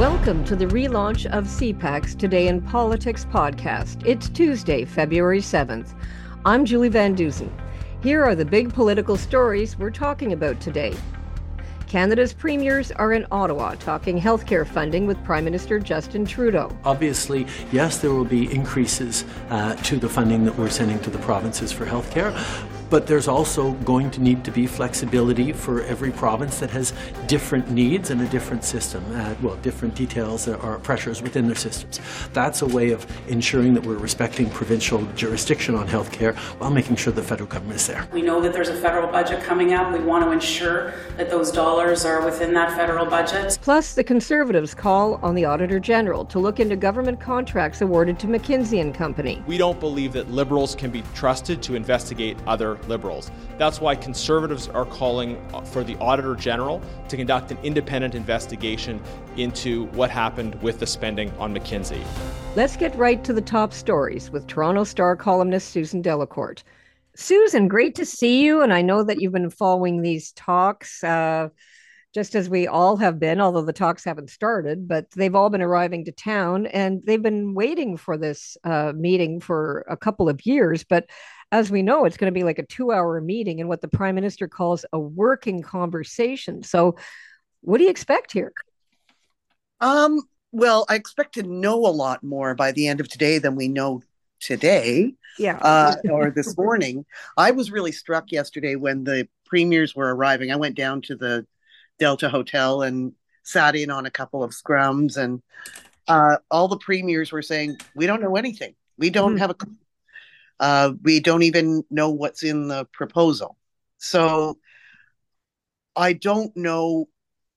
Welcome to the relaunch of CPAC's Today in Politics podcast. It's Tuesday, February 7th. I'm Julie Van Dusen. Here are the big political stories we're talking about today. Canada's premiers are in Ottawa talking healthcare funding with Prime Minister Justin Trudeau. Obviously, yes, there will be increases uh, to the funding that we're sending to the provinces for healthcare, but there's also going to need to be flexibility for every province that has different needs and a different system, uh, well, different details or pressures within their systems. That's a way of ensuring that we're respecting provincial jurisdiction on health care while making sure the federal government is there. We know that there's a federal budget coming up. We want to ensure that those dollars are within that federal budget. Plus, the Conservatives call on the Auditor General to look into government contracts awarded to McKinsey and Company. We don't believe that Liberals can be trusted to investigate other Liberals. That's why Conservatives are calling for the Auditor General to conduct an independent investigation into what happened with the spending on McKinsey. Let's get right to the top stories with Toronto Star columnist Susan Delacourt. Susan, great to see you. And I know that you've been following these talks. Uh, just as we all have been, although the talks haven't started, but they've all been arriving to town and they've been waiting for this uh, meeting for a couple of years. But as we know, it's going to be like a two hour meeting and what the prime minister calls a working conversation. So, what do you expect here? Um, well, I expect to know a lot more by the end of today than we know today. Yeah. uh, or this morning. I was really struck yesterday when the premiers were arriving. I went down to the Delta Hotel and sat in on a couple of scrums, and uh, all the premiers were saying, "We don't know anything. We don't mm-hmm. have a uh, we don't even know what's in the proposal. So I don't know.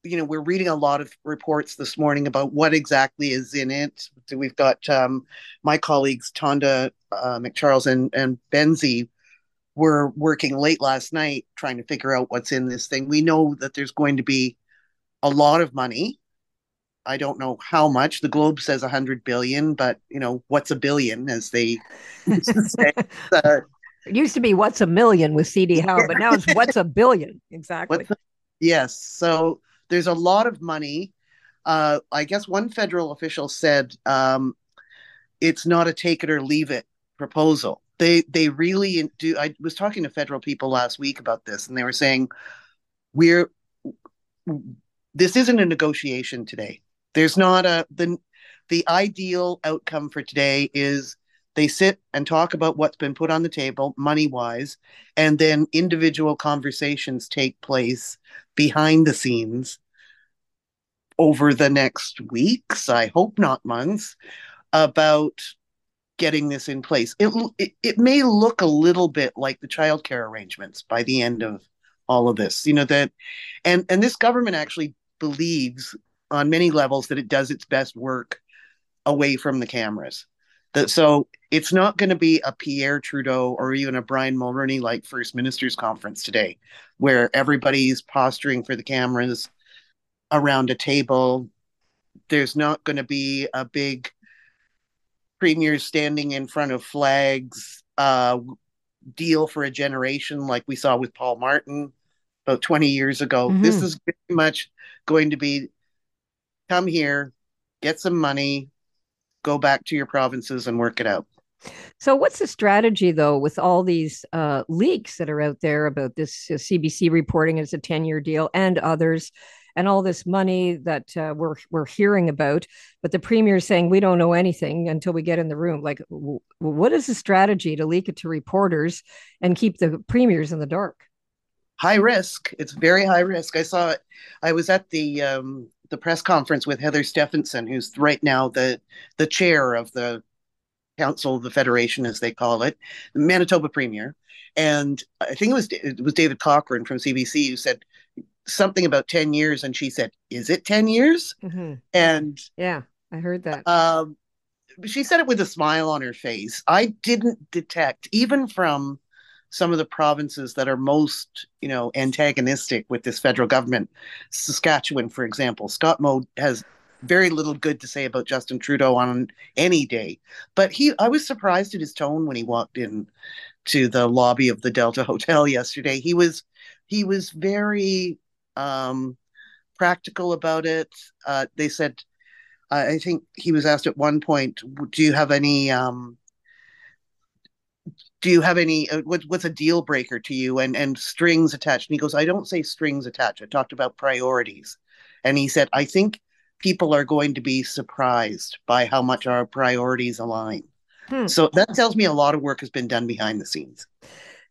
You know, we're reading a lot of reports this morning about what exactly is in it. So we've got um, my colleagues Tonda uh, MacCharles and, and Benzie were working late last night trying to figure out what's in this thing. We know that there's going to be a lot of money I don't know how much. The Globe says 100 billion, but you know, what's a billion as they say. Uh, it used to be what's a million with CD Howe, but now it's what's a billion. Exactly. A, yes. So there's a lot of money. Uh, I guess one federal official said um, it's not a take it or leave it proposal. They they really do. I was talking to federal people last week about this, and they were saying we're this isn't a negotiation today. There's not a the the ideal outcome for today is they sit and talk about what's been put on the table money wise and then individual conversations take place behind the scenes over the next weeks i hope not months about getting this in place. It, it, it may look a little bit like the childcare arrangements by the end of all of this you know that and and this government actually believes on many levels that it does its best work away from the cameras. That so it's not going to be a Pierre Trudeau or even a Brian Mulroney like First Ministers conference today, where everybody's posturing for the cameras around a table. There's not going to be a big premier standing in front of flags, uh, deal for a generation like we saw with Paul Martin about 20 years ago. Mm-hmm. This is very much going to be come here, get some money, go back to your provinces and work it out. So, what's the strategy though with all these uh, leaks that are out there about this uh, CBC reporting as a 10 year deal and others? And all this money that uh, we're we're hearing about, but the premier is saying we don't know anything until we get in the room. Like, w- what is the strategy to leak it to reporters and keep the premiers in the dark? High risk. It's very high risk. I saw it. I was at the um, the press conference with Heather Stefanson, who's right now the the chair of the Council of the Federation, as they call it, the Manitoba Premier, and I think it was it was David Cochrane from CBC who said something about ten years, and she said, "Is it ten years?" Mm-hmm. And yeah, I heard that. Um, she said it with a smile on her face. I didn't detect even from some of the provinces that are most, you know, antagonistic with this federal government. Saskatchewan, for example, Scott Moe has very little good to say about Justin Trudeau on any day. But he, I was surprised at his tone when he walked in to the lobby of the Delta Hotel yesterday. He was, he was very um, practical about it. Uh, they said I think he was asked at one point, "Do you have any um, do you have any uh, what, what's a deal breaker to you and and strings attached? And he goes i don't say strings attached. I talked about priorities. And he said i think people are going to be surprised by how much our priorities align. Hmm. so that tells me a lot of work has been done behind the scenes.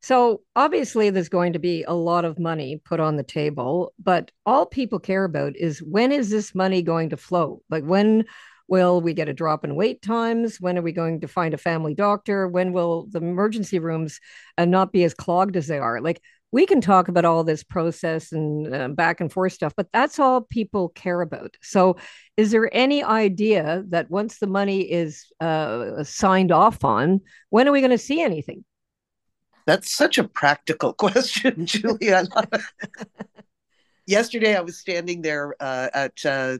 So obviously there's going to be a lot of money put on the table but all people care about is when is this money going to flow? Like when Will we get a drop in wait times? When are we going to find a family doctor? When will the emergency rooms uh, not be as clogged as they are? Like we can talk about all this process and uh, back and forth stuff, but that's all people care about. So, is there any idea that once the money is uh, signed off on, when are we going to see anything? That's such a practical question, Julia. Yesterday, I was standing there uh, at uh,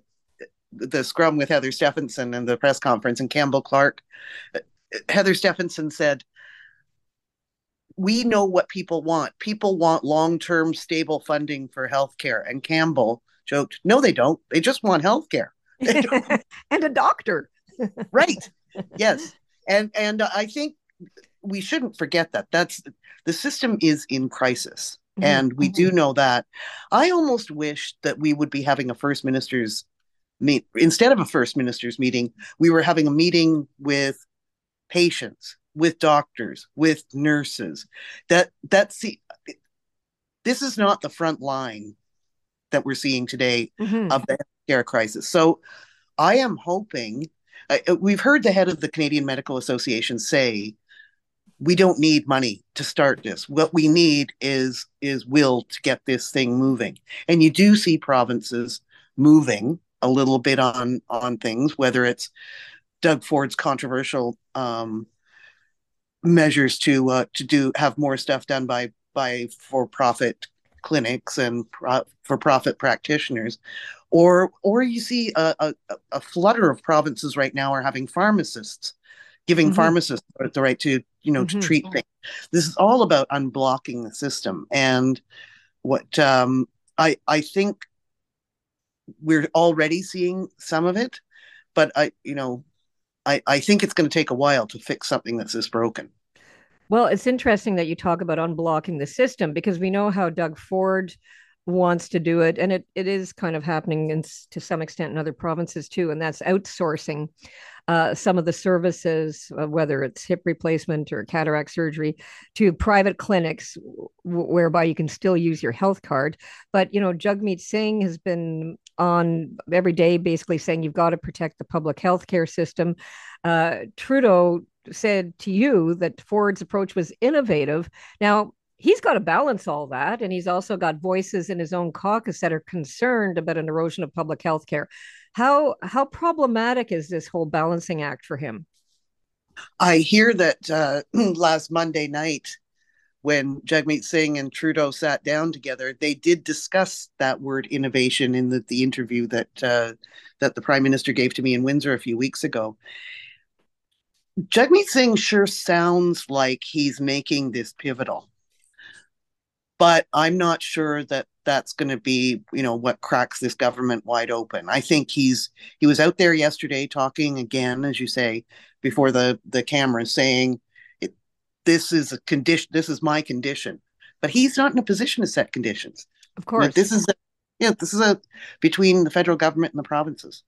the scrum with Heather Stefanson and the press conference and Campbell Clark, Heather Stefanson said, we know what people want. People want long-term stable funding for healthcare. And Campbell joked, no, they don't. They just want healthcare. and a doctor. right. Yes. And and I think we shouldn't forget that. That's the system is in crisis. Mm-hmm. And we mm-hmm. do know that. I almost wish that we would be having a first minister's meet instead of a first minister's meeting we were having a meeting with patients with doctors with nurses. That that's the this is not the front line that we're seeing today mm-hmm. of the care crisis. So i am hoping uh, we've heard the head of the canadian medical association say we don't need money to start this. What we need is is will to get this thing moving. And you do see provinces moving a little bit on on things, whether it's Doug Ford's controversial um, measures to uh, to do have more stuff done by by for profit clinics and pro- for profit practitioners, or or you see a, a, a, flutter of provinces right now are having pharmacists giving mm-hmm. pharmacists the right to you know mm-hmm. to treat things. This is all about unblocking the system and what um, I I think we're already seeing some of it, but I, you know, I, I think it's going to take a while to fix something that's this broken. Well, it's interesting that you talk about unblocking the system because we know how Doug Ford wants to do it, and it, it is kind of happening in, to some extent in other provinces too, and that's outsourcing uh, some of the services, uh, whether it's hip replacement or cataract surgery, to private clinics, w- whereby you can still use your health card. But you know, Jagmeet Singh has been on every day, basically saying you've got to protect the public health care system. Uh, Trudeau said to you that Ford's approach was innovative. Now, he's got to balance all that. And he's also got voices in his own caucus that are concerned about an erosion of public health care. How how problematic is this whole balancing act for him? I hear that uh, last Monday night, when Jagmeet Singh and Trudeau sat down together, they did discuss that word innovation in the, the interview that uh, that the Prime Minister gave to me in Windsor a few weeks ago. Jagmeet Singh sure sounds like he's making this pivotal but I'm not sure that that's going to be, you know, what cracks this government wide open. I think he's he was out there yesterday talking again, as you say, before the the camera, saying, it, "This is a condition. This is my condition," but he's not in a position to set conditions. Of course, this is a, yeah, this is a between the federal government and the provinces.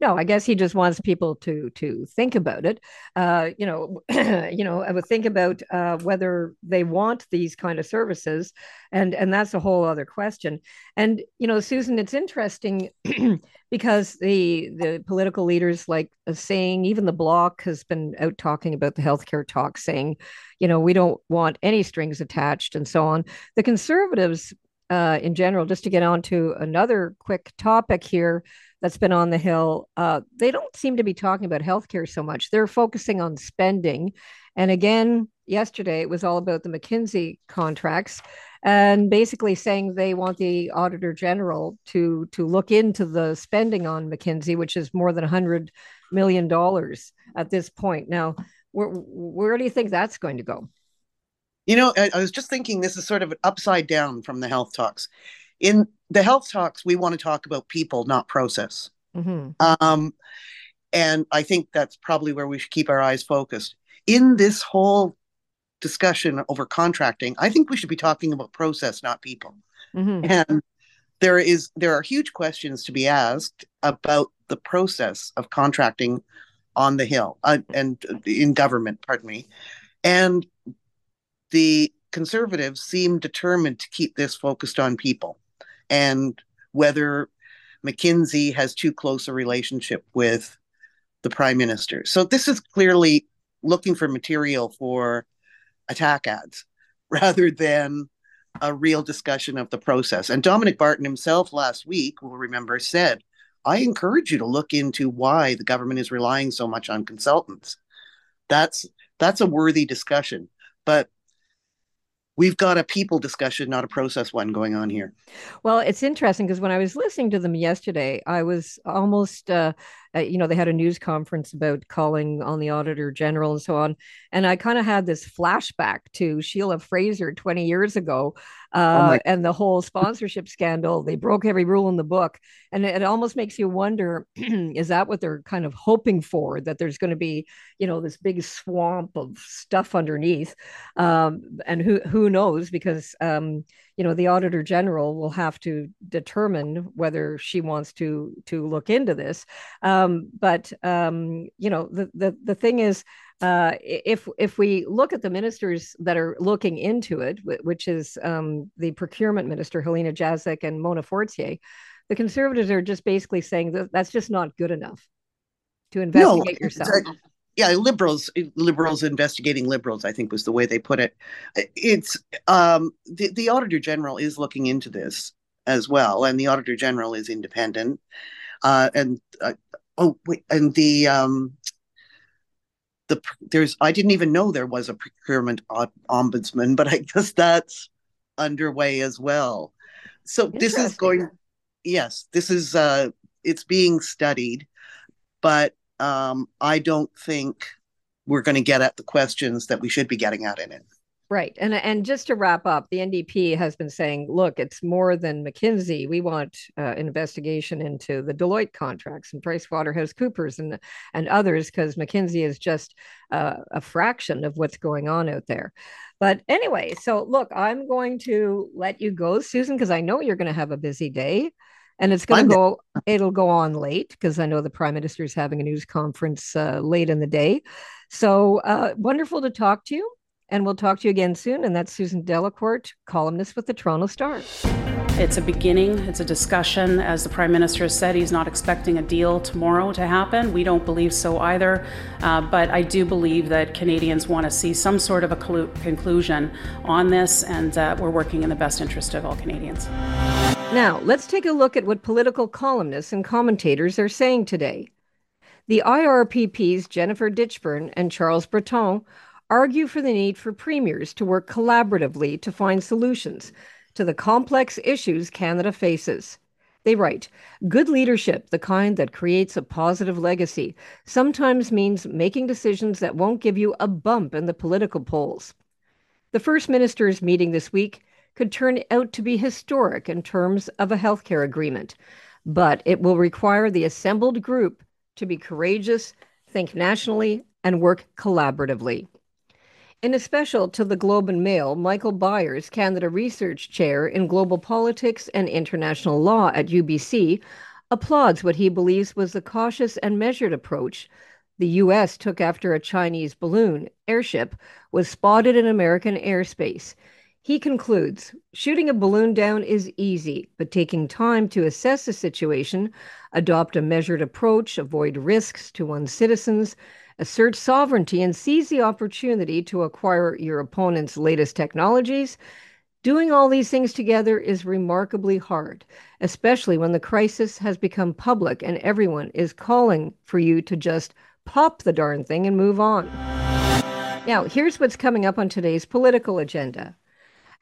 No, I guess he just wants people to to think about it. Uh, you know, you know, I would think about uh, whether they want these kind of services, and and that's a whole other question. And you know, Susan, it's interesting because the the political leaders like saying, even the bloc has been out talking about the healthcare talk, saying, you know, we don't want any strings attached and so on. The conservatives, uh, in general, just to get on to another quick topic here that's been on the Hill, uh, they don't seem to be talking about healthcare so much. They're focusing on spending. And again, yesterday it was all about the McKinsey contracts and basically saying they want the auditor general to to look into the spending on McKinsey, which is more than 100 million dollars at this point. Now, where where do you think that's going to go? You know, I, I was just thinking this is sort of upside down from the health talks in the health talks, we want to talk about people, not process. Mm-hmm. Um, and I think that's probably where we should keep our eyes focused. In this whole discussion over contracting, I think we should be talking about process, not people. Mm-hmm. And there is there are huge questions to be asked about the process of contracting on the hill uh, and in government, pardon me. And the conservatives seem determined to keep this focused on people and whether McKinsey has too close a relationship with the prime minister. So this is clearly looking for material for attack ads rather than a real discussion of the process. And Dominic Barton himself last week, we'll remember, said, I encourage you to look into why the government is relying so much on consultants. That's that's a worthy discussion. But we've got a people discussion, not a process one going on here. Well, it's interesting because when I was listening to them yesterday, I was almost, uh, uh, you know, they had a news conference about calling on the auditor general and so on. And I kind of had this flashback to Sheila Fraser 20 years ago Oh uh, oh and the whole sponsorship scandal. They broke every rule in the book, and it, it almost makes you wonder: is that what they're kind of hoping for? That there's going to be, you know, this big swamp of stuff underneath, um, and who who knows? Because um, you know, the auditor general will have to determine whether she wants to to look into this. Um, but um, you know, the the the thing is uh, if if we look at the ministers that are looking into it, which is um, the procurement minister Helena Jaczek and Mona Fortier, the conservatives are just basically saying that that's just not good enough to investigate no, yourself. yeah, liberals, liberals investigating liberals, I think was the way they put it. It's um, the the auditor general is looking into this as well, and the auditor general is independent. Uh, and uh, oh, wait, and the um, the there's I didn't even know there was a procurement ombudsman, but I guess that's underway as well. So this is going yes, this is uh it's being studied, but um I don't think we're going to get at the questions that we should be getting at in it. Right. And and just to wrap up, the NDP has been saying, look, it's more than McKinsey. We want uh, investigation into the Deloitte contracts and PricewaterhouseCoopers and and others because McKinsey is just uh, a fraction of what's going on out there. But anyway, so look, I'm going to let you go, Susan, because I know you're going to have a busy day. And it's going to go, it'll go on late because I know the prime minister is having a news conference uh, late in the day. So uh, wonderful to talk to you. And we'll talk to you again soon. And that's Susan Delacourt, columnist with the Toronto Star. It's a beginning, it's a discussion. As the Prime Minister has said, he's not expecting a deal tomorrow to happen. We don't believe so either. Uh, but I do believe that Canadians want to see some sort of a conclusion on this, and uh, we're working in the best interest of all Canadians. Now, let's take a look at what political columnists and commentators are saying today. The IRPP's Jennifer Ditchburn and Charles Breton argue for the need for premiers to work collaboratively to find solutions to the complex issues Canada faces. They write Good leadership, the kind that creates a positive legacy, sometimes means making decisions that won't give you a bump in the political polls. The First Minister's meeting this week could turn out to be historic in terms of a healthcare agreement, but it will require the assembled group to be courageous, think nationally, and work collaboratively. In a special to the Globe and Mail, Michael Byers, Canada Research Chair in Global Politics and International Law at UBC, applauds what he believes was the cautious and measured approach the U.S. took after a Chinese balloon airship was spotted in American airspace. He concludes shooting a balloon down is easy, but taking time to assess the situation, adopt a measured approach, avoid risks to one's citizens, assert sovereignty, and seize the opportunity to acquire your opponent's latest technologies. Doing all these things together is remarkably hard, especially when the crisis has become public and everyone is calling for you to just pop the darn thing and move on. Now, here's what's coming up on today's political agenda.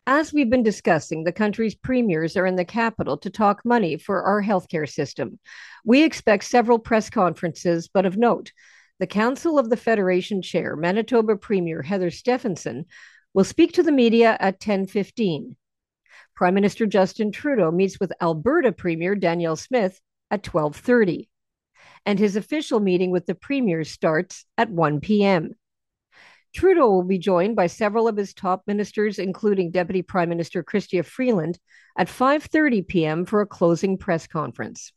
As we've been discussing, the country's premiers are in the capital to talk money for our healthcare system. We expect several press conferences, but of note, the Council of the Federation Chair, Manitoba Premier Heather Stefanson, will speak to the media at 10:15. Prime Minister Justin Trudeau meets with Alberta Premier Danielle Smith at 12:30. and his official meeting with the Premier starts at 1 p.m. Trudeau will be joined by several of his top ministers, including Deputy Prime Minister Chrystia Freeland, at 5:30 p.m. for a closing press conference.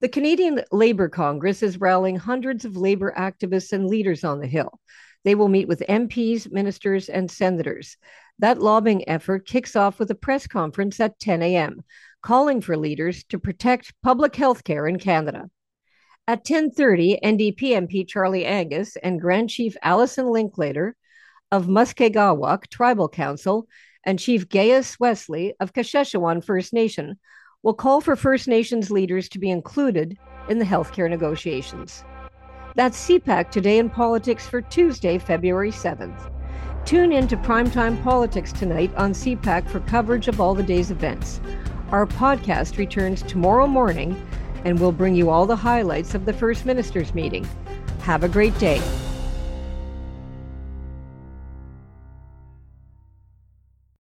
The Canadian Labour Congress is rallying hundreds of labor activists and leaders on the Hill. They will meet with MPs, ministers, and senators. That lobbying effort kicks off with a press conference at 10 a.m., calling for leaders to protect public health care in Canada. At 10:30, NDP MP Charlie Angus and Grand Chief Alison Linklater of Mushkegowuk Tribal Council and Chief Gaius Wesley of Kashechewan First Nation will call for First Nations leaders to be included in the healthcare negotiations. That's CPAC Today in Politics for Tuesday, February 7th. Tune in to Primetime Politics tonight on CPAC for coverage of all the day's events. Our podcast returns tomorrow morning and we'll bring you all the highlights of the First Minister's meeting. Have a great day.